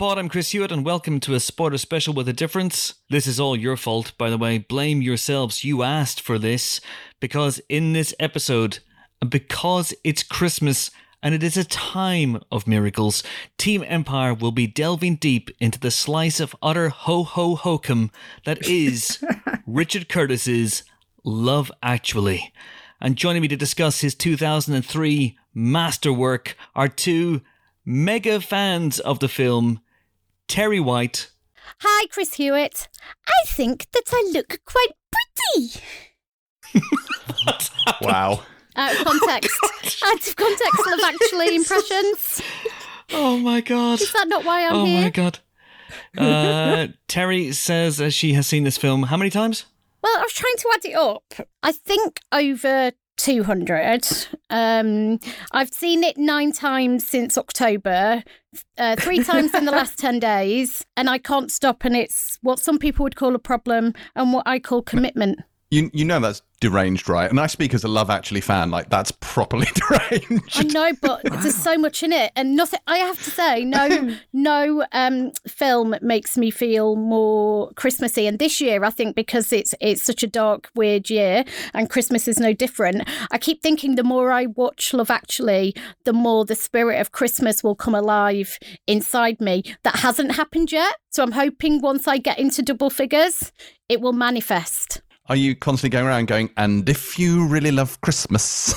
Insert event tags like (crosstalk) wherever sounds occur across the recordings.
Pod. I'm Chris Hewitt, and welcome to a spoiler special with a difference. This is all your fault, by the way. Blame yourselves. You asked for this because in this episode, and because it's Christmas and it is a time of miracles, Team Empire will be delving deep into the slice of utter ho ho hokum that is (laughs) Richard Curtis's Love Actually. And joining me to discuss his 2003 masterwork are two mega fans of the film, Terri White. Hi, Chris Hewitt. I think that I look quite pretty. Wow. Out of context. (laughs) Out of context, love actually (laughs) impressions. Oh my god. Is that not why I'm oh here? my god. Uh, (laughs) Terri says uh, she has seen this film how many times? Well, I was trying to add it up. I think over 200. Um, I've seen it nine times since October, uh, three (laughs) times in the last 10 days, and I can't stop. And it's what some people would call a problem and what I call commitment. You you know that's deranged, right? And I speak as a Love Actually fan. Like that's properly (laughs) deranged. I know, but there's so much in it, and nothing. I have to say, no, (laughs) no um, film makes me feel more Christmassy. And this year, I think because it's it's such a dark, weird year, and Christmas is no different. I keep thinking the more I watch Love Actually, the more the spirit of Christmas will come alive inside me. That hasn't happened yet, so I'm hoping once I get into double figures, it will manifest. Are you constantly going around going? And if you really love Christmas,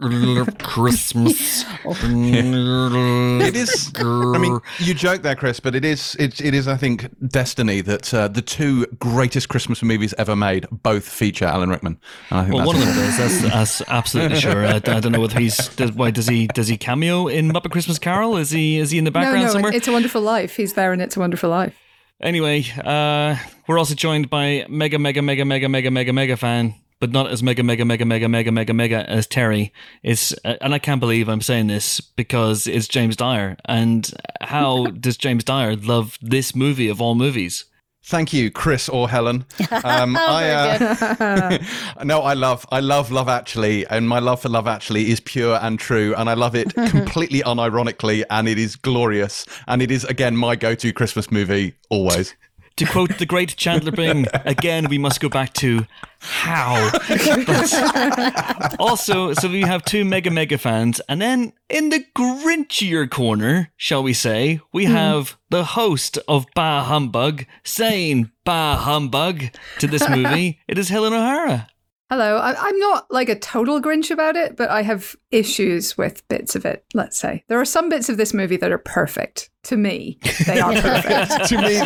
(laughs) Christmas. it is. I mean, you joke there, Chris, but it is. It, it is. I think destiny that uh, the two greatest Christmas movies ever made both feature Alan Rickman. And I think Well, one of them does. That's, that's absolutely sure. I, I don't know whether he's. Does, why does he? Does he cameo in Muppet Christmas Carol? Is he? Is he in the No, background no, somewhere? It's a Wonderful Life. He's there in It's a Wonderful Life. Anyway, uh, we're also joined by mega, mega, mega, mega, mega, mega, mega fan, but not as mega, mega, mega, mega, mega, mega, mega as Terri. It's, uh, and I can't believe I'm saying this because it's James Dyer. And how does James Dyer love this movie of all movies? Thank you, Chris or Helen. (laughs) Um, I, uh, (laughs) no, I love, I love Love Actually, and my love for Love Actually is pure and true, and I love it (laughs) completely unironically, and it is glorious, and it is again my go-to Christmas movie always. To quote the great Chandler Bing, again, we must go back to how. But also, so we have two mega, mega fans. And then in the Grinchier corner, shall we say, we hmm. have the host of Bah Humbug saying Bah Humbug to this movie. (laughs) It is Helen O'Hara. Hello. I, I'm not like a total Grinch about it, but I have issues with bits of it, let's say. There are some bits of this movie that are perfect. To me, they are (laughs) perfect. (laughs) to me,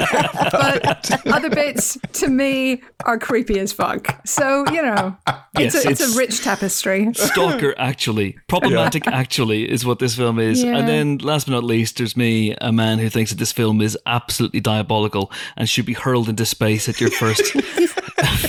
but other bits, to me, are creepy as fuck. So, you know, it's, a, it's, it's- a rich tapestry. Stalker, (laughs) actually. Problematic, actually, is what this film is. Yeah. And then, last but not least, there's me, a man who thinks that this film is absolutely diabolical and should be hurled into space at your first,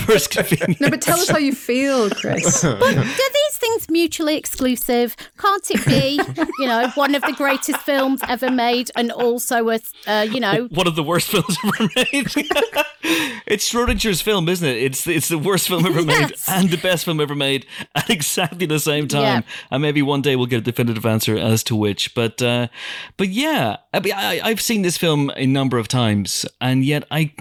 first convenience. No, but tell us how you feel, Chris. But are these things mutually exclusive? Can't it be, you know, one of the greatest films ever made and also a, uh, you know, (laughs) One of the worst films ever made. (laughs) it's Schrodinger's film, isn't it? It's it's the worst film ever made Yes. and the best film ever made at exactly the same time. Yeah. And maybe one day we'll get a definitive answer as to which. But uh, but yeah, I mean, I, I've seen this film a number of times, and yet I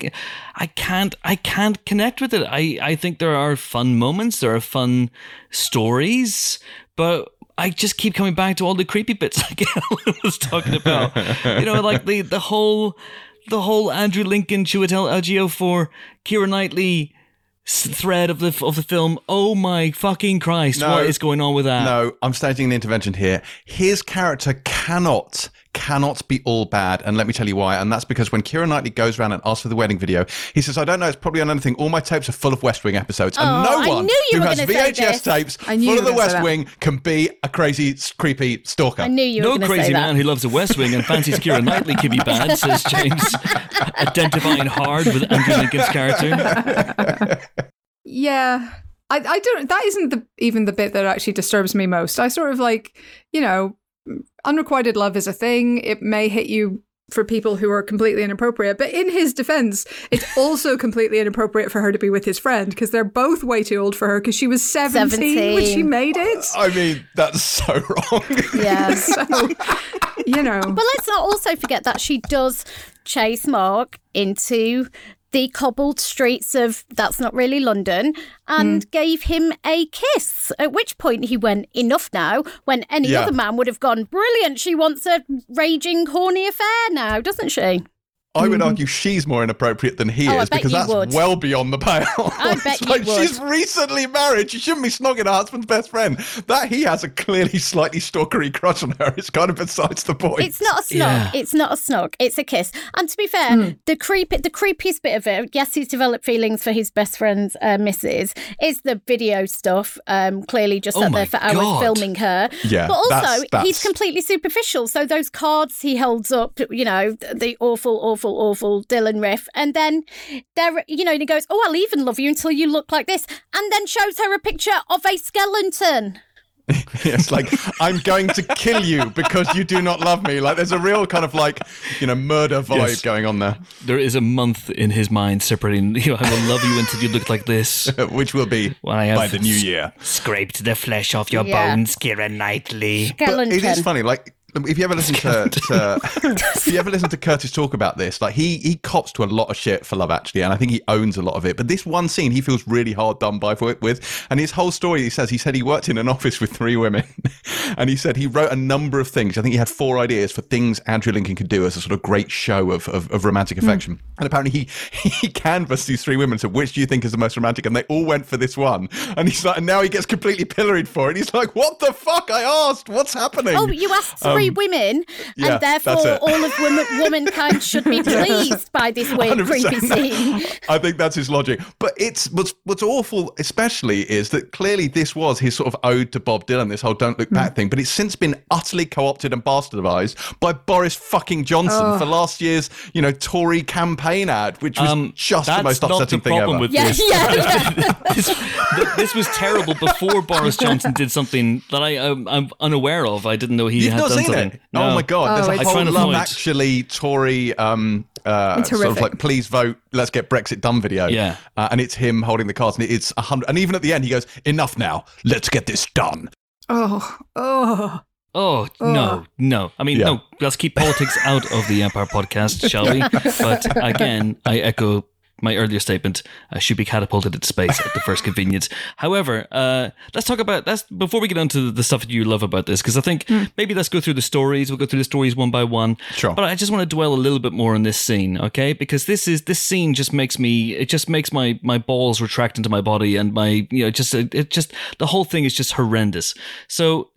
I can't I can't connect with it. I I think there are fun moments, there are fun stories, but. I just keep coming back to all the creepy bits (laughs) like Helen (laughs) was talking about. You know, like the the whole the whole Andrew Lincoln Chiwetel Ejiofor for Keira Knightley thread of the of the film. Oh my fucking Christ! No. what is going on with that? no, I'm staging an intervention here. His character cannot cannot be all bad, and let me tell you why. And that's because when Keira Knightley goes around and asks for the wedding video, he says, "I don't know. It's probably on anything. All my tapes are full of West Wing episodes, and Oh, no one who has VHS tapes I knew full you of the West. Wing can be a crazy, creepy stalker." I knew you were No going to crazy say that. man who loves the West Wing and fancies Keira Knightley can be bad, says (laughs) James, identifying hard with Andrew Lincoln's character. Yeah. I, I don't that isn't the even the bit that actually disturbs me most. I sort of like, you know, unrequited love is a thing. It may hit you for people who are completely inappropriate, but in his defense, it's (laughs) also completely inappropriate for her to be with his friend because they're both way too old for her because she was 17, when she made it. I mean, that's so wrong. Yeah. (laughs) So you know. But let's not also forget that she does chase Mark into the cobbled streets of that's not really London and hmm. gave him a kiss. At which point he went, enough now, when any Yeah. other man would have gone, brilliant, she wants a raging, horny affair now, doesn't she? I would argue she's more inappropriate than he Oh, I is bet because you that's would. well beyond the pale. I (laughs) bet It's you like would. she's recently married. She shouldn't be snogging her husband's best friend. That he has a clearly slightly stalkery crush on her is kind of besides the point. It's not a snog. Yeah. It's not a snog. It's a kiss. And to be fair, the creep, the creepiest bit of it, yes, he's developed feelings for his best friend's uh, missus, is the video stuff. Um, clearly, just Oh sat my there for hours God. filming her. Yeah, but also that's- he's completely superficial. So those cards he holds up, you know, the awful, awful, awful Dylan riff, and then there, you know, and he goes, "Oh, I'll even love you until you look like this," and then shows her a picture of a skeleton. (laughs) it's like I'm going to kill you because you do not love me. Like there's a real kind of like you know murder vibe Yes. going on there, There is a month in his mind separating, you know, I will love you until you look like this. (laughs) which will be When I have by the new year. Scraped the flesh off your Yeah. bones, Keira Knightley. But it is funny, like if you ever listen to, to (laughs) if you ever listen to Curtis talk about this, like he he cops to a lot of shit for Love Actually, and I think he owns a lot of it. But this one scene, he feels really hard done by for it with, and his whole story. He says he said he worked in an office with three women, (laughs) and he said he wrote a number of things. I think he had four ideas for things Andrew Lincoln could do as a sort of great show of of, of romantic hmm. affection. And apparently he (laughs) he canvassed these three women. said, which do you think is the most romantic? And they all went for this one. And he's like, and now he gets completely pilloried for it. He's like, what the fuck? I asked, what's happening? Oh, you asked three women, Um, yeah, and therefore all of woman, (laughs) womankind should be pleased by this weird, 100%. creepy (laughs) scene. I think that's his logic. But it's what's what's awful, especially, is that clearly this was his sort of ode to Bob Dylan, this whole "Don't Look Back" thing. But it's since been utterly co-opted and bastardized by Boris fucking Johnson for last year's, you know, Tory campaign ad, which was Um, just the most upsetting the thing ever. with Yeah, this. yeah, (laughs) yeah. this, this was terrible before Boris Johnson did something that I, I'm, I'm unaware of. I didn't know he You've had done seen something. it? No. Oh my god! There's Oh, a whole I Love. Actually Tory um, uh, It's sort of like please vote, let's get Brexit done video. Yeah. uh, and it's him holding the cards, and it's a hundred. And even at the end, he goes, "Enough now, let's get this done." Oh, oh. Oh no, no! I mean, Yeah. no. Let's keep politics out of the Empire podcast, shall we? (laughs) But again, I echo my earlier statement. I should be catapulted into space at the first convenience. (laughs) However, uh, let's talk about that's before we get into the stuff that you love about this, because I think maybe let's go through the stories. We'll go through the stories one by one. Sure. But I just want to dwell a little bit more on this scene, okay? Because this is this scene just makes me it just makes my my balls retract into my body and my you know just it just the whole thing is just horrendous. So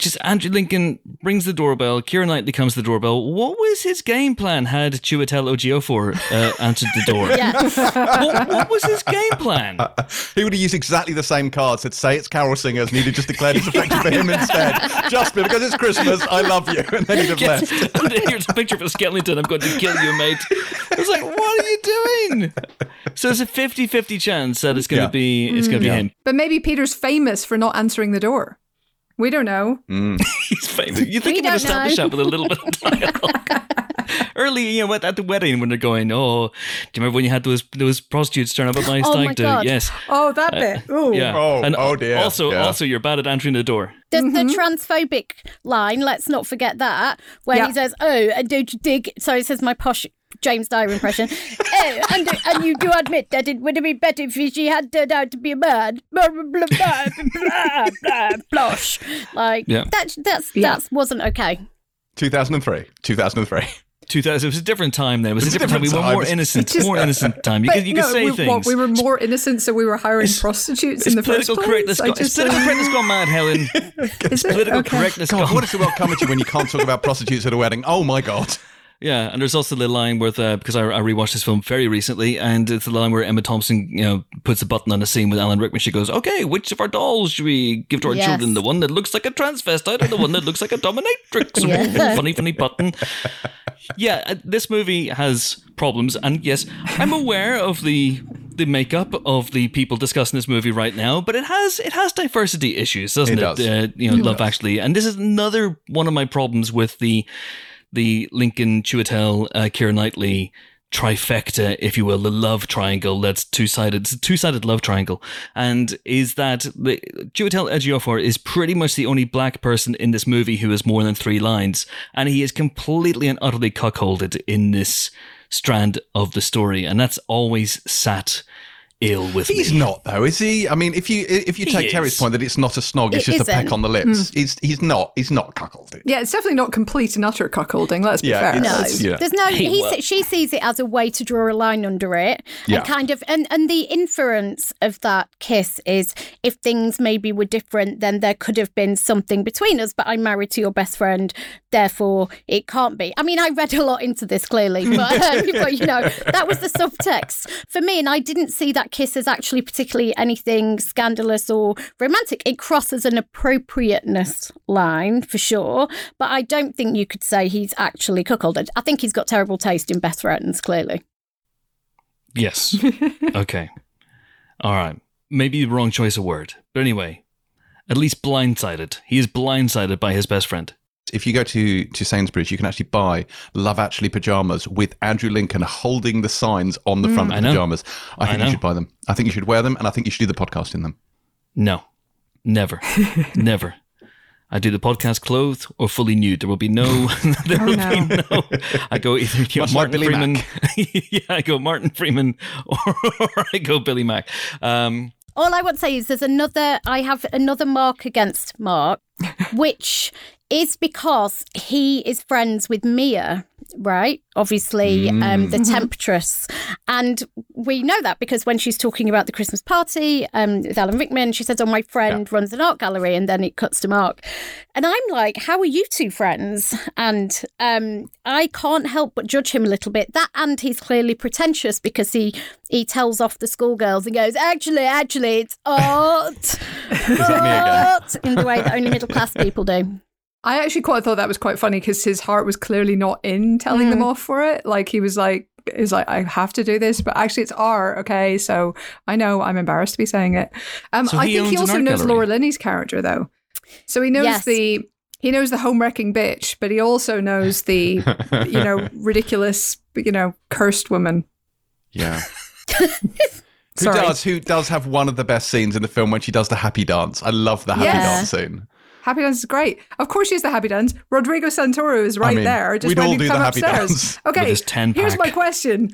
just Andrew Lincoln rings the doorbell. Keira Knightley comes to the doorbell. What was his game plan? Had Chiwetel Ejiofor uh, (laughs) answered the door? Yeah. what, what was his game plan? (laughs) He would have used exactly the same cards. Said, "Say it's carol singers," and he'd have just declared it's effective for him instead. (laughs) Just because it's Christmas, I love you, and then he'd have Yes. left. Here's a picture of a skeleton. I'm going to kill you, mate. I was like, what are you doing? So there's a 50-50 chance that it's going to Yeah. be it's going to be him. But maybe Peter's famous for not answering the door. We don't know. Mm. (laughs) He's famous. You think We he would don't establish know. that with a little bit of (laughs) dialogue? (laughs) Early, you know, at at the wedding when they're going, oh, do you remember when you had those those prostitutes turn up at my Oh stag do? Yes. Oh, that uh, bit. Oh, Yeah. Oh, and oh dear. Also, Yeah. also, you're bad at answering the door. There's the mm-hmm. transphobic line, let's not forget that, where Yeah. he says, Oh, and don't you dig? Sorry, he says, my posh James Dyer impression. oh, (laughs) and, and you do admit that it would have been better if she had turned out to be a man. Blah, (laughs) blah, blah, blah, blah, blah, blush. Like, Yeah. that that's, Yeah. that wasn't okay. 2003. 2003. 2000. It was a different time then. It was a It's a different, time. We were more innocent. Just- more innocent time. You But could, you could say we, things. What, we were more innocent, so we were hiring prostitutes in it's the first political place. correctness. I Gone, it's political uh, correctness gone mad, Helen. (laughs) Is it? political Okay. correctness God, gone. what is the world coming to when you can't talk about prostitutes at a wedding? Oh my god. Yeah, and there's also the line where uh, because I, I rewatched this film very recently, and it's the line where Emma Thompson, you know, puts a button on a scene with Alan Rickman. She goes, "Okay, which of our dolls should we give to our Yes. children? The one that looks like a transvestite, or the one that looks like a dominatrix?" (laughs) Yeah. funny, funny button. Yeah, uh, this movie has problems, and yes, I'm aware of the the makeup of the people discussing this movie right now, but it has it has diversity issues, doesn't It it? does. Uh, you know, Love Actually, and this is another one of my problems with the the Lincoln Chiwetel uh, Keira Knightley trifecta, if you will, the love triangle that's two sided, It's a two sided love triangle, and is that the Chiwetel Ejiofor is pretty much the only black person in this movie who has more than three lines, and he is completely and utterly cuckolded in this strand of the story, and that's always sat ill with he's me. not though, is he? I mean, if you if you He take is. Terri's point that it's not a snog, it's It just a peck on the hmm. lips. He's he's not he's not cuckolded. Yeah, it's definitely not complete and utter cuckolding. Let's be fair. No, yeah. there's no. Hey, He, she sees it as a way to draw a line under it, Yeah. and kind of, and and the inference of that kiss is if things maybe were different, then there could have been something between us. But I'm married to your best friend, therefore it can't be. I mean, I read a lot into this clearly, but, (laughs) but you know that was the subtext for me, and I didn't see that kiss as actually particularly anything scandalous or romantic. It crosses an appropriateness line for sure, but I don't think you could say he's actually cuckolded. I think he's got terrible taste in best friends, clearly. Yes. (laughs) okay. All right. Maybe the wrong choice of word, but anyway, at least blindsided. He is blindsided by his best friend. If you go to to Sainsbury's, you can actually buy Love Actually pajamas with Andrew Lincoln holding the signs on the front of the know. pajamas. I I think know. you should buy them. I think you should wear them, and I think you should do the podcast in them. No, never, (laughs) never. I do the podcast clothed or fully nude. There will be no. (laughs) (laughs) there Oh, will no. be no. I go either you know, Much like Martin Billy Freeman. Yeah, I go Martin Freeman or, or I go Billy Mack. Um, All I want to say is there's another, I have another mark against Mark, which is because he is friends with Mia, right? Obviously, um, the temptress. And we know that because when she's talking about the Christmas party um, with Alan Rickman, she says, Oh, my friend runs an art gallery. And then it cuts to Mark. And I'm like, How are you two friends? And um, I can't help but judge him a little bit. That and he's clearly pretentious because he he tells off the schoolgirls and goes, Actually, actually, it's (laughs) art. that me again? art in the way that only middle class people do. I actually quite thought that was quite funny because his heart was clearly not in telling Mm. them off for it. Like he was like, "Is like I have to do this," but actually it's art. Okay, so I know I'm embarrassed to be saying it. Um, So I think he also knows gallery. Laura Linney's character though, so he knows Yes. the he knows the home wrecking bitch, but he also knows the you know (laughs) ridiculous you know cursed woman. Yeah. (laughs) Who Sorry. does? Who does have one of the best scenes in the film when she does the happy dance? I love the happy Yes. dance scene. Happy Dance is great. Of course, she's the Happy Dance. Rodrigo Santoro is right mean, there. Just we'd when all you do come the Happy upstairs. Dance. Okay, With his 10 here's my question: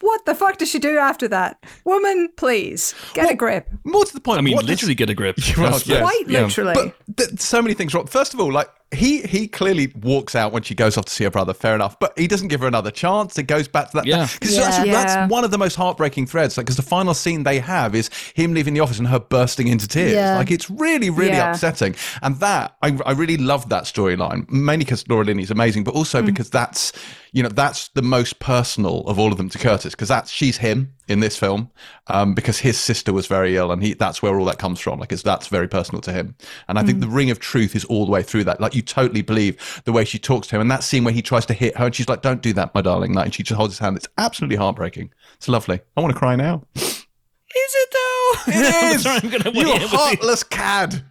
What the fuck does she do after that? Woman, please get a grip. More to the point. I mean, what does- literally get a grip. (laughs) Well, That's- yes, Quite yeah. literally. But th- so many things wrong. First of all, like he he clearly walks out when she goes off to see her brother. Fair enough, but he doesn't give her another chance. It goes back to that. Yeah. because Yeah. that's, Yeah. that's one of the most heartbreaking threads. Like, because the final scene they have is him leaving the office and her bursting into tears. Yeah. Like, it's really really Yeah. upsetting. And that I I really loved that storyline mainly because Laura Linney's amazing, but Mm. also because that's you know that's the most personal of all of them to Curtis because that's she's him in this film um, because his sister was very ill and he that's where all that comes from like it's that's very personal to him. And I think the ring of truth is all the way through that. Like you totally believe the way she talks to him and that scene where he tries to hit her and she's like don't do that my darling like and she just holds his hand. It's absolutely heartbreaking. It's lovely. I want to cry now. Is it though? (laughs) it (laughs) is you weigh in with you. heartless cad!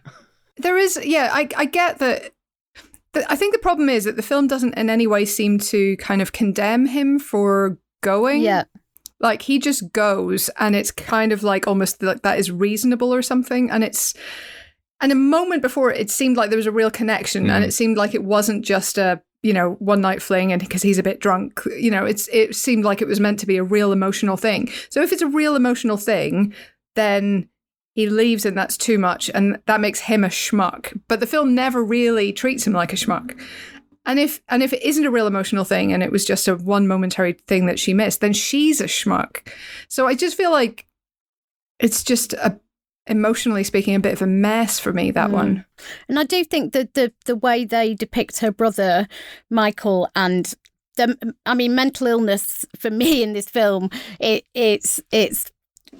There is, yeah, I, I get that. That- I think the problem is that the film doesn't in any way seem to kind of condemn him for going. Yeah. Like he just goes and it's kind of like almost like that is reasonable or something. And it's, and a moment before it seemed like there was a real connection and mm. it seemed like it wasn't just a, you know, one night fling and because he's a bit drunk, you know, it's, it seemed like it was meant to be a real emotional thing. So if it's a real emotional thing, then he leaves and that's too much and that makes him a schmuck. But the film never really treats him like a schmuck. And if and if it isn't a real emotional thing and it was just a one momentary thing that she missed then she's a schmuck. So i just feel like it's just a emotionally speaking a bit of a mess for me that Mm. one. And I do think that the the way they depict her brother Michael and the I mean mental illness for (laughs) me in this film it it's it's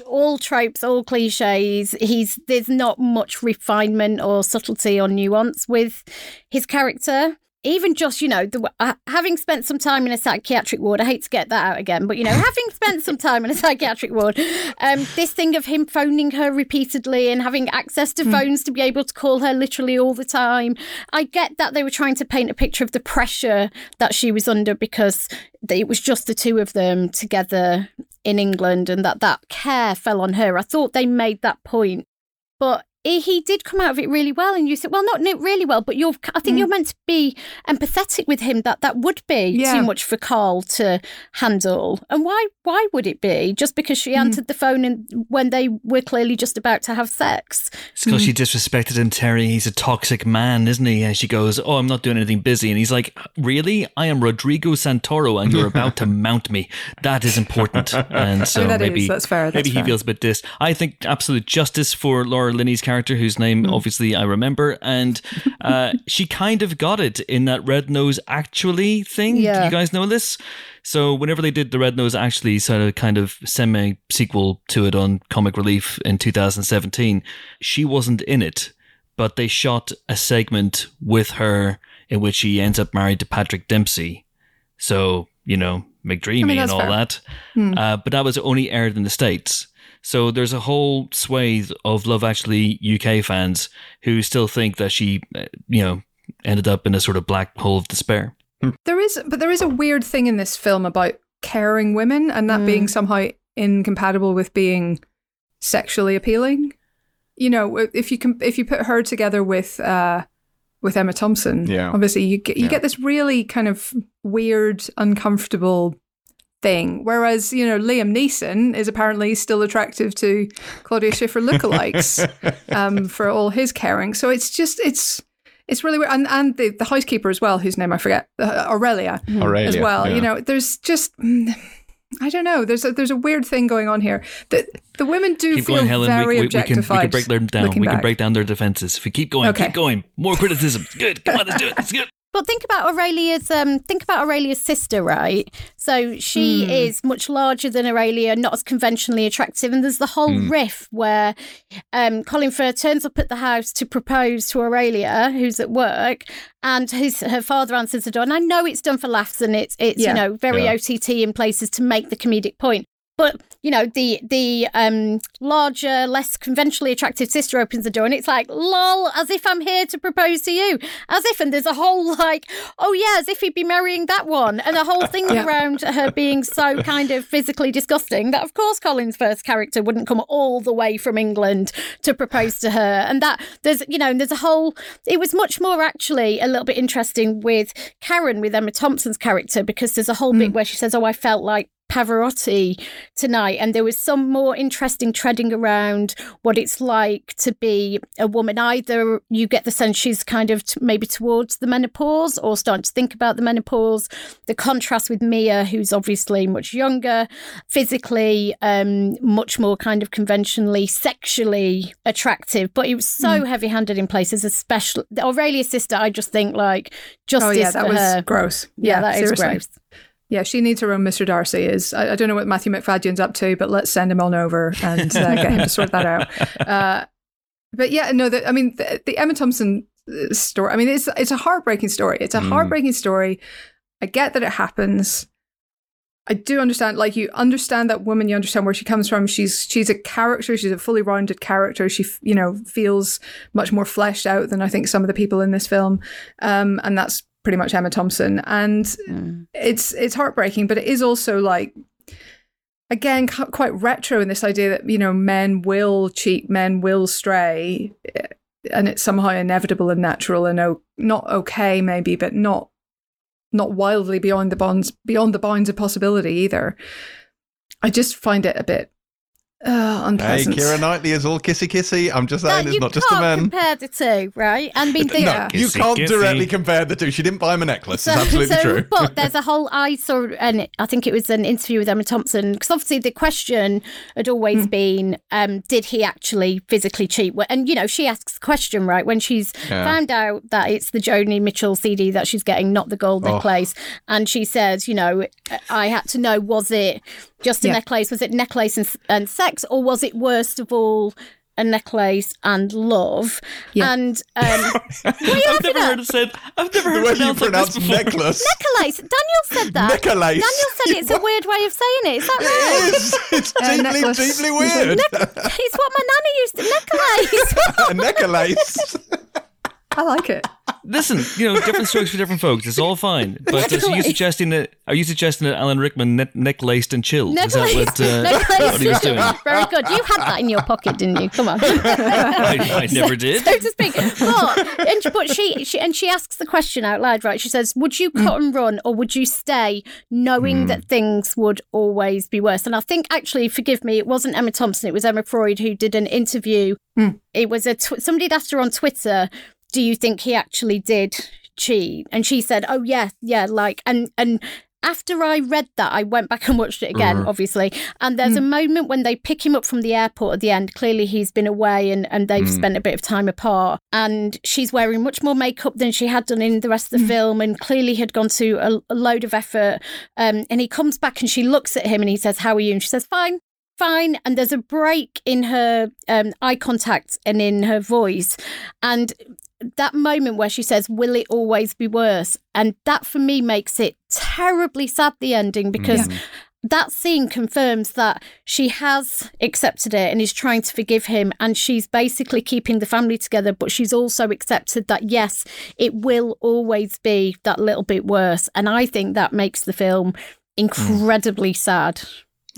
all tropes, all cliches. He's there's not much refinement or subtlety or nuance with his character. even just you know the, uh, having spent some time in a psychiatric ward i hate to get that out again but you know having spent some time in a psychiatric ward um, this thing of him phoning her repeatedly and having access to mm. phones to be able to call her literally all the time i get that they were trying to paint a picture of the pressure that she was under because it was just the two of them together in england and that that care fell on her. I thought they made that point. But he did come out of it really well. And you said, well, not really well, but you're, I think mm. you're meant to be empathetic with him that that would be yeah. too much for Karl to handle. And why, why would it be? Just because she mm. answered the phone and when they were clearly just about to have sex? It's because mm. she disrespected him, Terri. He's a toxic man, isn't he? And she goes, oh, I'm not doing anything busy. And he's like, really? I am Rodrigo Santoro and you're about to (laughs) mount me. That is important. And so I mean, maybe, is. That's fair. That's maybe fair. he feels a bit dis. I think absolute justice for Laura Linney's character character whose name mm. obviously I remember, and uh, (laughs) she kind of got it in that Red Nose Actually thing. Yeah. Do you guys know this? So whenever they did the Red Nose Actually sort of kind of semi sequel to it on Comic Relief in 2017, she wasn't in it, but they shot a segment with her in which she ends up married to Patrick Dempsey. So you know McDreamy I mean, and all fair. that. Hmm. Uh, but that was only aired in the states. So there's a whole swathe of Love Actually UK fans who still think that she, uh, you know, ended up in a sort of black hole of despair. Hmm. There is, but there is a weird thing in this film about caring women and that mm. being somehow incompatible with being sexually appealing. You know, if you can, if you put her together with uh, with Emma Thompson, yeah, obviously you get you yeah. get this really kind of weird, uncomfortable thing. Whereas, you know, Liam Neeson is apparently still attractive to Claudia Schiffer lookalikes (laughs) um, for all his caring. So it's just, it's, it's really weird. And, and the, the housekeeper as well, whose name I forget, uh, Aurelia, Aurelia, as well. Yeah. You know, there's just, mm, I don't know. There's a, there's a weird thing going on here. The, the women do keep feel going, Helen. very we, we, objectified. We can, we can break them down. We back. can break down their defenses. If we keep going, okay. keep going. More criticism. Good. Come on, let's do it. It's good. But think about Aurelia's um think about Aurelia's sister, right? So she mm. is much larger than Aurelia, not as conventionally attractive. And there's the whole mm. riff where um Colin Firth turns up at the house to propose to Aurelia, who's at work, and his her father answers the door. And I know it's done for laughs and it's it's, yeah. you know, very yeah. OTT in places to make the comedic point. But you know, the the um, larger, less conventionally attractive sister opens the door, and it's like, lol, as if I'm here to propose to you, as if, and there's a whole like, oh yeah, as if he'd be marrying that one, and a whole thing (laughs) yeah. around her being so kind of physically disgusting that, of course, Colin Firth's character wouldn't come all the way from England to propose to her, and that there's you know, there's a whole. It was much more actually a little bit interesting with Karen with Emma Thompson's character because there's a whole mm. bit where she says, oh, I felt like Pavarotti tonight, and there was some more interesting treading around what it's like to be a woman. Either you get the sense she's kind of t- maybe towards the menopause or starting to think about the menopause. The contrast with Mia, who's obviously much younger, physically um, much more kind of conventionally sexually attractive, but it was so mm. heavy handed in places, especially Aurelia's sister. I just think like justice oh, yeah, that was her. gross. Yeah, yeah that seriously. is gross. Yeah, she needs her own Mr. Darcy. Is I, I, don't know what Matthew Macfadyen's up to, but let's send him on over and uh, get him to sort that out. (laughs) Uh, but yeah, no, the, I mean the, the, Emma Thompson uh, story. I mean, it's it's a heartbreaking story. It's a mm. heartbreaking story. I get that it happens. I do understand, like you understand that woman. You understand where she comes from. She's she's a character. She's a fully rounded character. She you know feels much more fleshed out than I think some of the people in this film, um, and that's pretty much Emma Thompson, and mm. it's it's heartbreaking, but it is also like again quite retro in this idea that you know men will cheat, men will stray, and it's somehow inevitable and natural and o- not okay maybe, but not not wildly beyond the bonds beyond the bounds of possibility either. I just find it a bit uh, unpleasant. Hey, Keira Knightley is all kissy kissy. I'm just saying, no, it's not just a man. compare the two, right? And mean, no, yeah. you can't kissy. directly compare the two. She didn't buy him a necklace. So, it's absolutely so, true. But (laughs) there's a whole. I saw, and I think it was an interview with Emma Thompson, because obviously the question had always mm. been, um, did he actually physically cheat? And you know, she asks the question right when she's yeah. found out that it's the Joni Mitchell CD that she's getting, not the gold oh. necklace, and she says, you know, I had to know was it just a yeah. necklace? Was it necklace and, and sex, or was it worst of all a necklace and love. Yeah. And um, (laughs) what are you I've never heard it said. I've never The heard way it you pronounced like pronounce this necklace. Necklace. Daniel said that. Necklace. Daniel said it's a weird way of saying it. Is that right? It is. It's Uh, deeply, necklace. deeply weird. (laughs) it's what my nanny used to necklace. (laughs) a necklace. I like it. Listen, you know, different strokes for different folks. It's all fine. (laughs) But uh, so you suggesting that? Are you suggesting that Alan Rickman ne- neck laced and chilled? Is necklace. that what, uh, (laughs) necklace. what he was doing? (laughs) Very good. You had that in your pocket, didn't you? Come on. I, I never did. so to speak. But and, but she, she and she asks the question out loud, right? She says, "Would you cut and run, or would you stay, knowing that things would always be worse?" And I think, actually, forgive me, it wasn't Emma Thompson; it was Emma Freud who did an interview. It was a tw- somebody had asked her on Twitter, "Do you think he actually did cheat?" And she said, "Oh yeah, yeah." Like and and. After I read that, I went back and watched it again, obviously. And there's a moment when they pick him up from the airport at the end. Clearly, he's been away and, and they've spent a bit of time apart. And she's wearing much more makeup than she had done in the rest of the film and clearly had gone to a, a load of effort. Um, and he comes back and she looks at him and he says, How are you? And she says, Fine. Fine, and there's a break in her um, eye contact and in her voice, and that moment where she says, Will it always be worse? And that for me makes it terribly sad, the ending, because mm. that scene confirms that she has accepted it and is trying to forgive him. And she's basically keeping the family together, but she's also accepted that, yes, it will always be that little bit worse. And I think that makes the film mm. incredibly sad.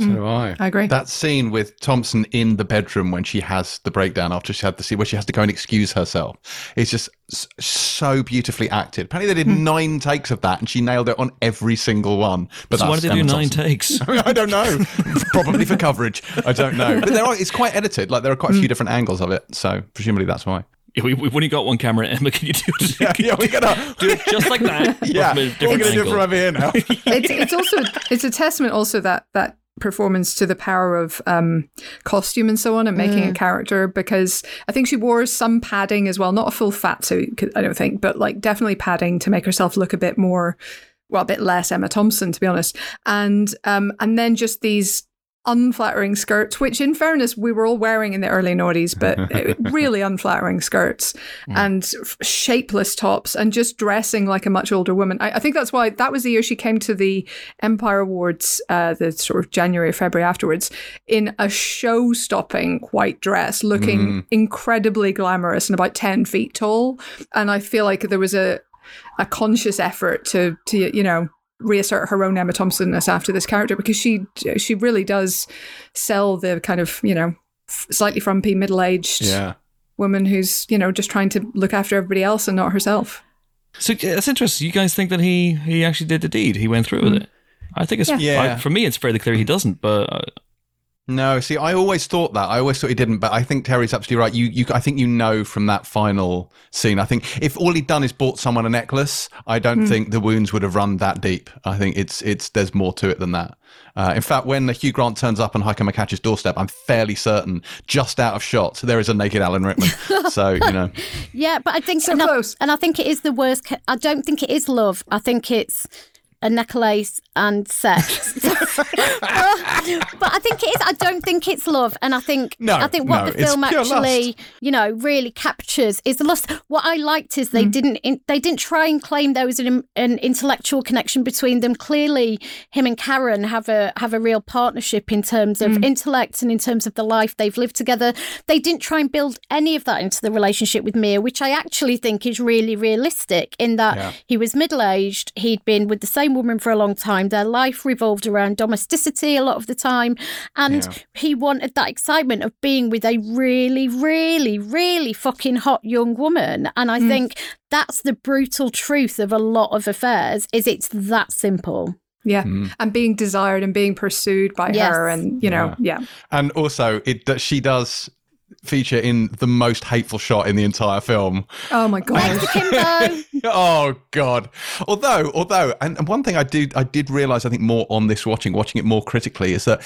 Mm. So do I. I agree. That scene with Thompson in the bedroom when she has the breakdown after she had the scene where she has to go and excuse herself is just so beautifully acted. Apparently, they did mm. nine takes of that, and she nailed it on every single one. But So why that's did they do nine Thompson. takes? (laughs) I don't know. (laughs) Probably for coverage. I don't know. But there are, it's quite edited. Like there are quite a few mm. different angles of it. So presumably that's why. Yeah, we, we've only got one camera. Emma, can you do it? (laughs) Yeah, yeah, we're gonna. do it just like that. Yeah, from we're gonna do it from over here now. it's it's also it's a testament also that that performance to the power of um costume and so on and making a character because I think she wore some padding as well not a full fat suit, I don't think but like definitely padding to make herself look a bit more well a bit less Emma Thompson to be honest. And um and then just these unflattering skirts which in fairness we were all wearing in the early noughties but (laughs) really unflattering skirts and f- shapeless tops and just dressing like a much older woman. I, I think that's why that was the year she came to the Empire Awards uh, the sort of January February afterwards in a show-stopping white dress looking incredibly glamorous and about 10 feet tall. And I feel like there was a a conscious effort to to you know reassert her own Emma Thompsonness after this character because she she really does sell the kind of you know slightly frumpy middle aged Yeah. woman who's you know just trying to look after everybody else and not herself. So yeah, that's interesting. You guys think that he he actually did the deed? He went through with it. I think it's Yeah. I- for me. It's fairly clear he doesn't. But uh, No, see, I always thought that. I always thought he didn't, but I think Terri's absolutely right. You, you, I think you know from that final scene. I think if all he'd done is bought someone a necklace, I don't think the wounds would have run that deep. I think it's, it's, there's more to it than that. Uh, in fact, when Hugh Grant turns up on Heike McCatch's doorstep, I'm fairly certain, just out of shot, there is a naked Alan Rickman. (laughs) so you know, Yeah, but I think So and I- close. and I think it is the worst. I don't think it is love. I think it's a necklace and sex. (laughs) but I think it is. I don't think it's love, and I think No, I think what no, the film actually, lust. you know, really captures is the lust. What I liked is they mm. didn't in, they didn't try and claim there was an, an intellectual connection between them. Clearly, him and Karen have a have a real partnership in terms of mm. intellect and in terms of the life they've lived together. They didn't try and build any of that into the relationship with Mia, which I actually think is really realistic. In that Yeah. he was middle aged, he'd been with the same woman for a long time. Their life revolved around domesticity a lot of the time, and Yeah. he wanted that excitement of being with a really, really, really fucking hot young woman. And I mm. think that's the brutal truth of a lot of affairs. Is it's that simple. Yeah, mm. and being desired and being pursued by Yes. her, and you know, yeah. and also it that she does feature in the most hateful shot in the entire film. Oh my god. Next to Kimbo. (laughs) oh god although although and, and one thing i did i did realize i think more on this watching watching it more critically is that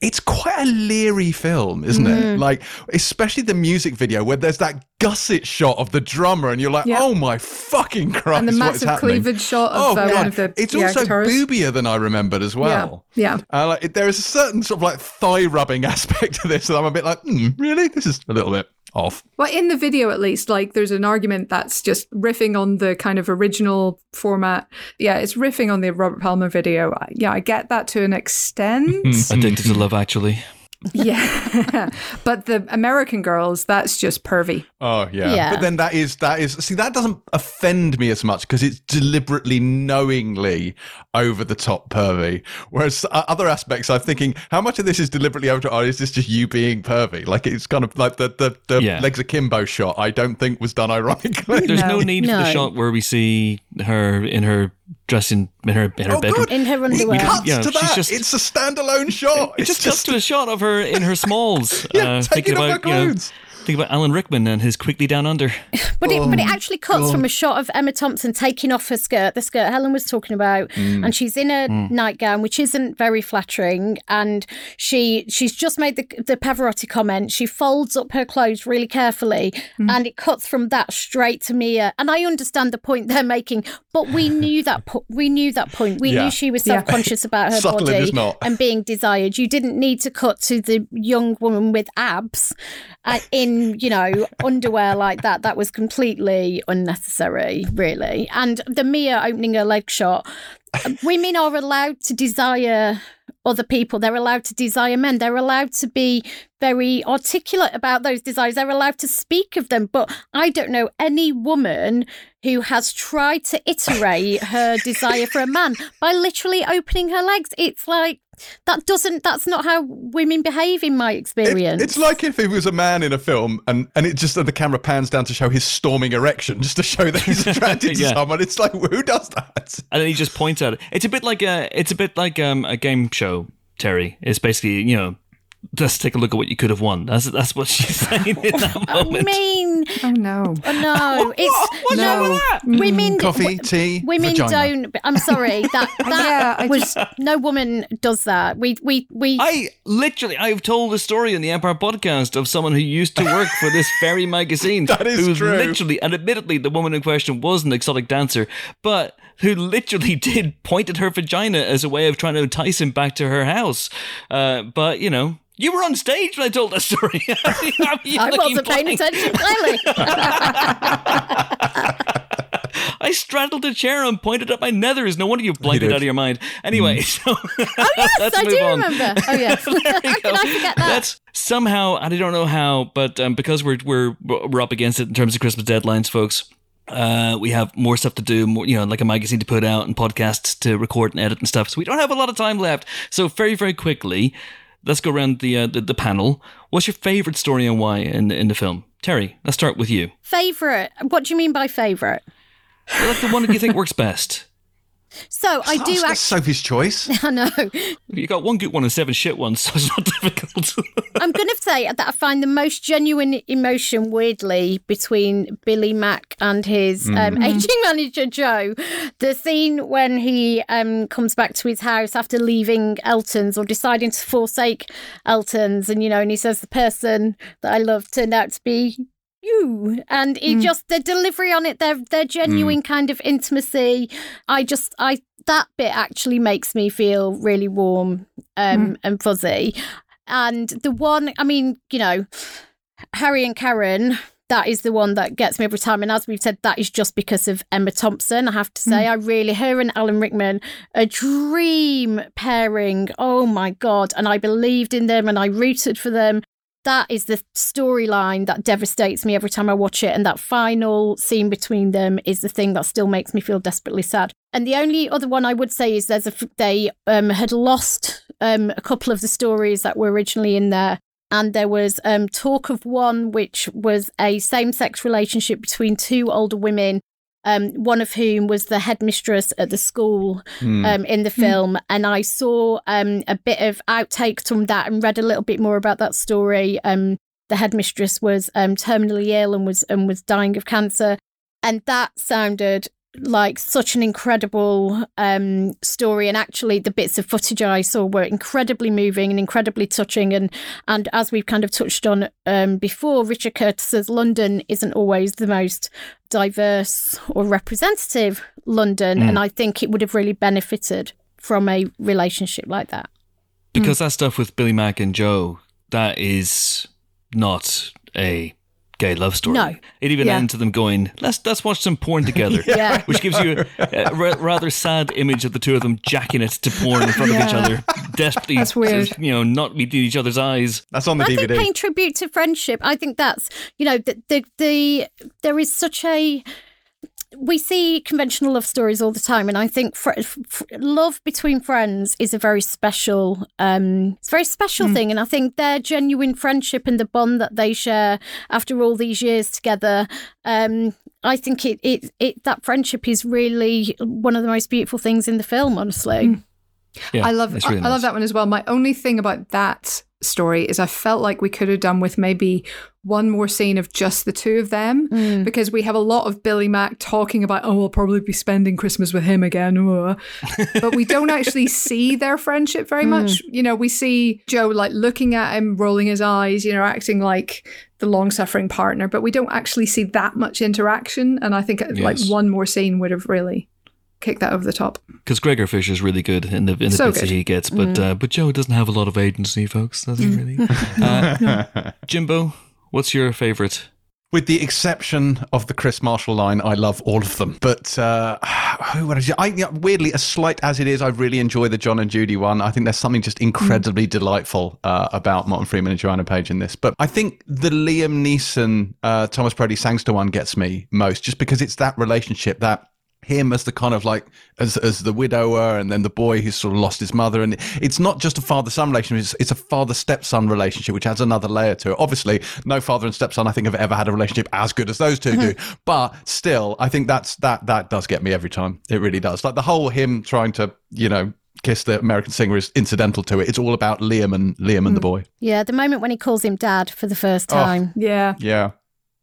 it's quite a leery film isn't it mm. like especially the music video where there's that gusset shot of the drummer, and you're like, Yeah. oh my fucking Christ! and the what is massive happening? cleavage shot Oh of uh, one of the it's yeah, also guitarists. boobier than I remembered as well. Yeah, yeah. Uh, like, there is a certain sort of like thigh rubbing (laughs) aspect to this that I'm a bit like, hmm, really? This is a little bit off. Well, in the video, at least, like there's an argument that's just riffing on the kind of original format. Yeah, it's riffing on the Robert Palmer video. I- Yeah, I get that to an (laughs) extent. Addicted to Love Actually. (laughs) yeah, but the American girls, that's just pervy. Oh yeah. Yeah. But then that is that is see that doesn't offend me as much because it's deliberately knowingly over the top pervy. Whereas uh, other aspects I'm thinking how much of this is deliberately over or is this just you being pervy? Like it's kind of like the the, the Yeah. legs akimbo shot I don't think was done ironically. There's no, No. need for the shot where we see her in her dressing in her in her Oh, bedroom. God. in her It underwear. cuts Yeah, to that. just- it's a standalone shot. It just cuts to a shot of her in her smalls, (laughs) Yeah, uh, taking thinking off her about you know, clothes. think about Alan Rickman and his quickly down under. (laughs) But it, but it Oh, actually cuts from a shot of Emma Thompson taking off her skirt, the skirt Helen was talking about, Mm. and she's in a nightgown, which isn't very flattering. And she she's just made the the Pavarotti comment. She folds up her clothes really carefully, Mm. and it cuts from that straight to Mia. And I understand the point they're making, but we (laughs) knew that po- we knew that point. We Yeah. knew she was Yeah. self conscious about her body and being desired. You didn't need to cut to the young woman with abs uh, in, you know, underwear like that. That was completely unnecessary, really. And the Mia opening her leg shot, women are allowed to desire other people. They're allowed to desire men. They're allowed to be very articulate about those desires. They're allowed to speak of them. But I don't know any woman who has tried to iterate her desire for a man by literally opening her legs. It's like that doesn't that's not how women behave in my It- experience. it's like if he was a man in a film and, and it just and the camera pans down to show his storming erection, just to show that he's (laughs) attracted to Yeah. someone. It's like who does that? and then he just points at it. It's a bit like a it's a bit like um, a game show. Terri It's basically you know. Let's take a look at what you could have won. That's that's what she's (laughs) saying in that I moment. mean, Oh no. (laughs) oh, no, it's (laughs) What's no. wrong with that? Women, Coffee, w- tea, women vagina. don't. I'm sorry that (laughs) that Yeah, I was no woman does that. We we we. I literally, I've told a story on the Empire podcast of someone who used to work for this very magazine. That is who was true. Literally, and admittedly, the woman in question was an exotic dancer, but who literally did point at her vagina as a way of trying to entice him back to her house. Uh, but you know. You were on stage when I told that story. (laughs) I wasn't paying attention clearly. (laughs) I straddled a chair and pointed at my nethers. No wonder you blanked it out of your mind. Anyway, so (laughs) let's I move do on. remember. Oh yes. There How can I forget that? That's somehow, and I don't know how, but um, because we're we're we're up against it in terms of Christmas deadlines, folks. Uh, we have more stuff to do, more, you know, like a magazine to put out and podcasts to record and edit and stuff. So we don't have a lot of time left. So very, very quickly, let's go around the uh, the, the panel. What's your favorite story and why in in the film? Terri, let's start with you. Favorite. What do you mean by favorite? Like the one that you think works best. So I do That's actually. Sophie's choice. (laughs) I know. You got one good one and seven shit ones, (laughs) so it's not difficult. (laughs) I'm going to say that I find the most genuine emotion, weirdly, between Billy Mack and his um, aging manager Joe. The scene when he um, comes back to his house after leaving Elton's or deciding to forsake Elton's, and you know, and he says the person that I love turned out to be you. And it mm. just the delivery on it their their mm. genuine kind of intimacy. I just i that bit actually makes me feel really warm um mm. and fuzzy. And the one i mean you know harry and karen that is the one that gets me every time. And as we've said that is just because of emma thompson i have to say. I really her and alan rickman a dream pairing. Oh my god. And i believed in them and i rooted for them that is the storyline that devastates me every time I watch it. And that final scene between them is the thing that still makes me feel desperately sad. And the only other one I would say is there's a they um, had lost um, a couple of the stories that were originally in there. And there was um, talk of one which was a same sex relationship between two older women, um, one of whom was the headmistress at the school Hmm. um, in the film, and I saw um, a bit of outtakes from that and read a little bit more about that story. Um, the headmistress was um, terminally ill and was and was dying of cancer, and that sounded like such an incredible um, story, and actually the bits of footage I saw were incredibly moving and incredibly touching. And and as we've kind of touched on um, before, Richard Curtis's London isn't always the most diverse or representative London, mm. and I think it would have really benefited from a relationship like that. Because mm. that stuff with Billy Mack and Joe, that is not a gay love story. No, it even yeah. ends with them going, "Let's let's watch some porn together." (laughs) yeah, which gives you a, a, rather sad image of the two of them jacking it to porn in front yeah. of each other, desperately. That's weird. You know, not meeting each other's eyes. That's on the I DVD. I think paying tribute to friendship. I think that's you know the the, the there is such a we see conventional love stories all the time, and I think fr- f- love between friends is a very special, um, it's a very special mm. thing. And I think their genuine friendship and the bond that they share after all these years together, um, I think it, it, it that friendship is really one of the most beautiful things in the film. Honestly, mm. yeah, I love really I, nice. I love that one as well. My only thing about that story is I felt like we could have done with maybe one more scene of just the two of them mm. because we have a lot of Billy Mack talking about, oh, I'll probably be spending Christmas with him again. (laughs) but we don't actually see their friendship very mm. much. You know, we see Joe like looking at him, rolling his eyes, you know, acting like the long suffering partner, but we don't actually see that much interaction. And I think uh, yes. like one more scene would have really kick that over the top. Because Gregor Fisher is really good in the in the so bits good. that he gets, but mm. uh, but Joe doesn't have a lot of agency, folks. Does he mm. really? (laughs) uh, Jimbo, what's your favourite? With the exception of the Kris Marshall line, I love all of them. But uh, (sighs) who would I, I weirdly, as slight as it is, I really enjoy the John and Judy one. I think there's something just incredibly mm. delightful uh, about Martin Freeman and Joanna Page in this. But I think the Liam Neeson, uh, Thomas Brodie Sangster one gets me most, just because it's that relationship that him as the kind of like as as the widower and then the boy who's sort of lost his mother and it's not just a father son relationship it's, it's a father stepson relationship which adds another layer to it obviously no father and stepson i think have ever had a relationship as good as those two do (laughs) but still i think that's that that does get me every time it really does like the whole him trying to you know kiss the American singer is incidental to it. It's all about Liam and Liam and the mm. boy. Yeah, the moment when he calls him dad for the first oh. time. Oh, yeah. Yeah.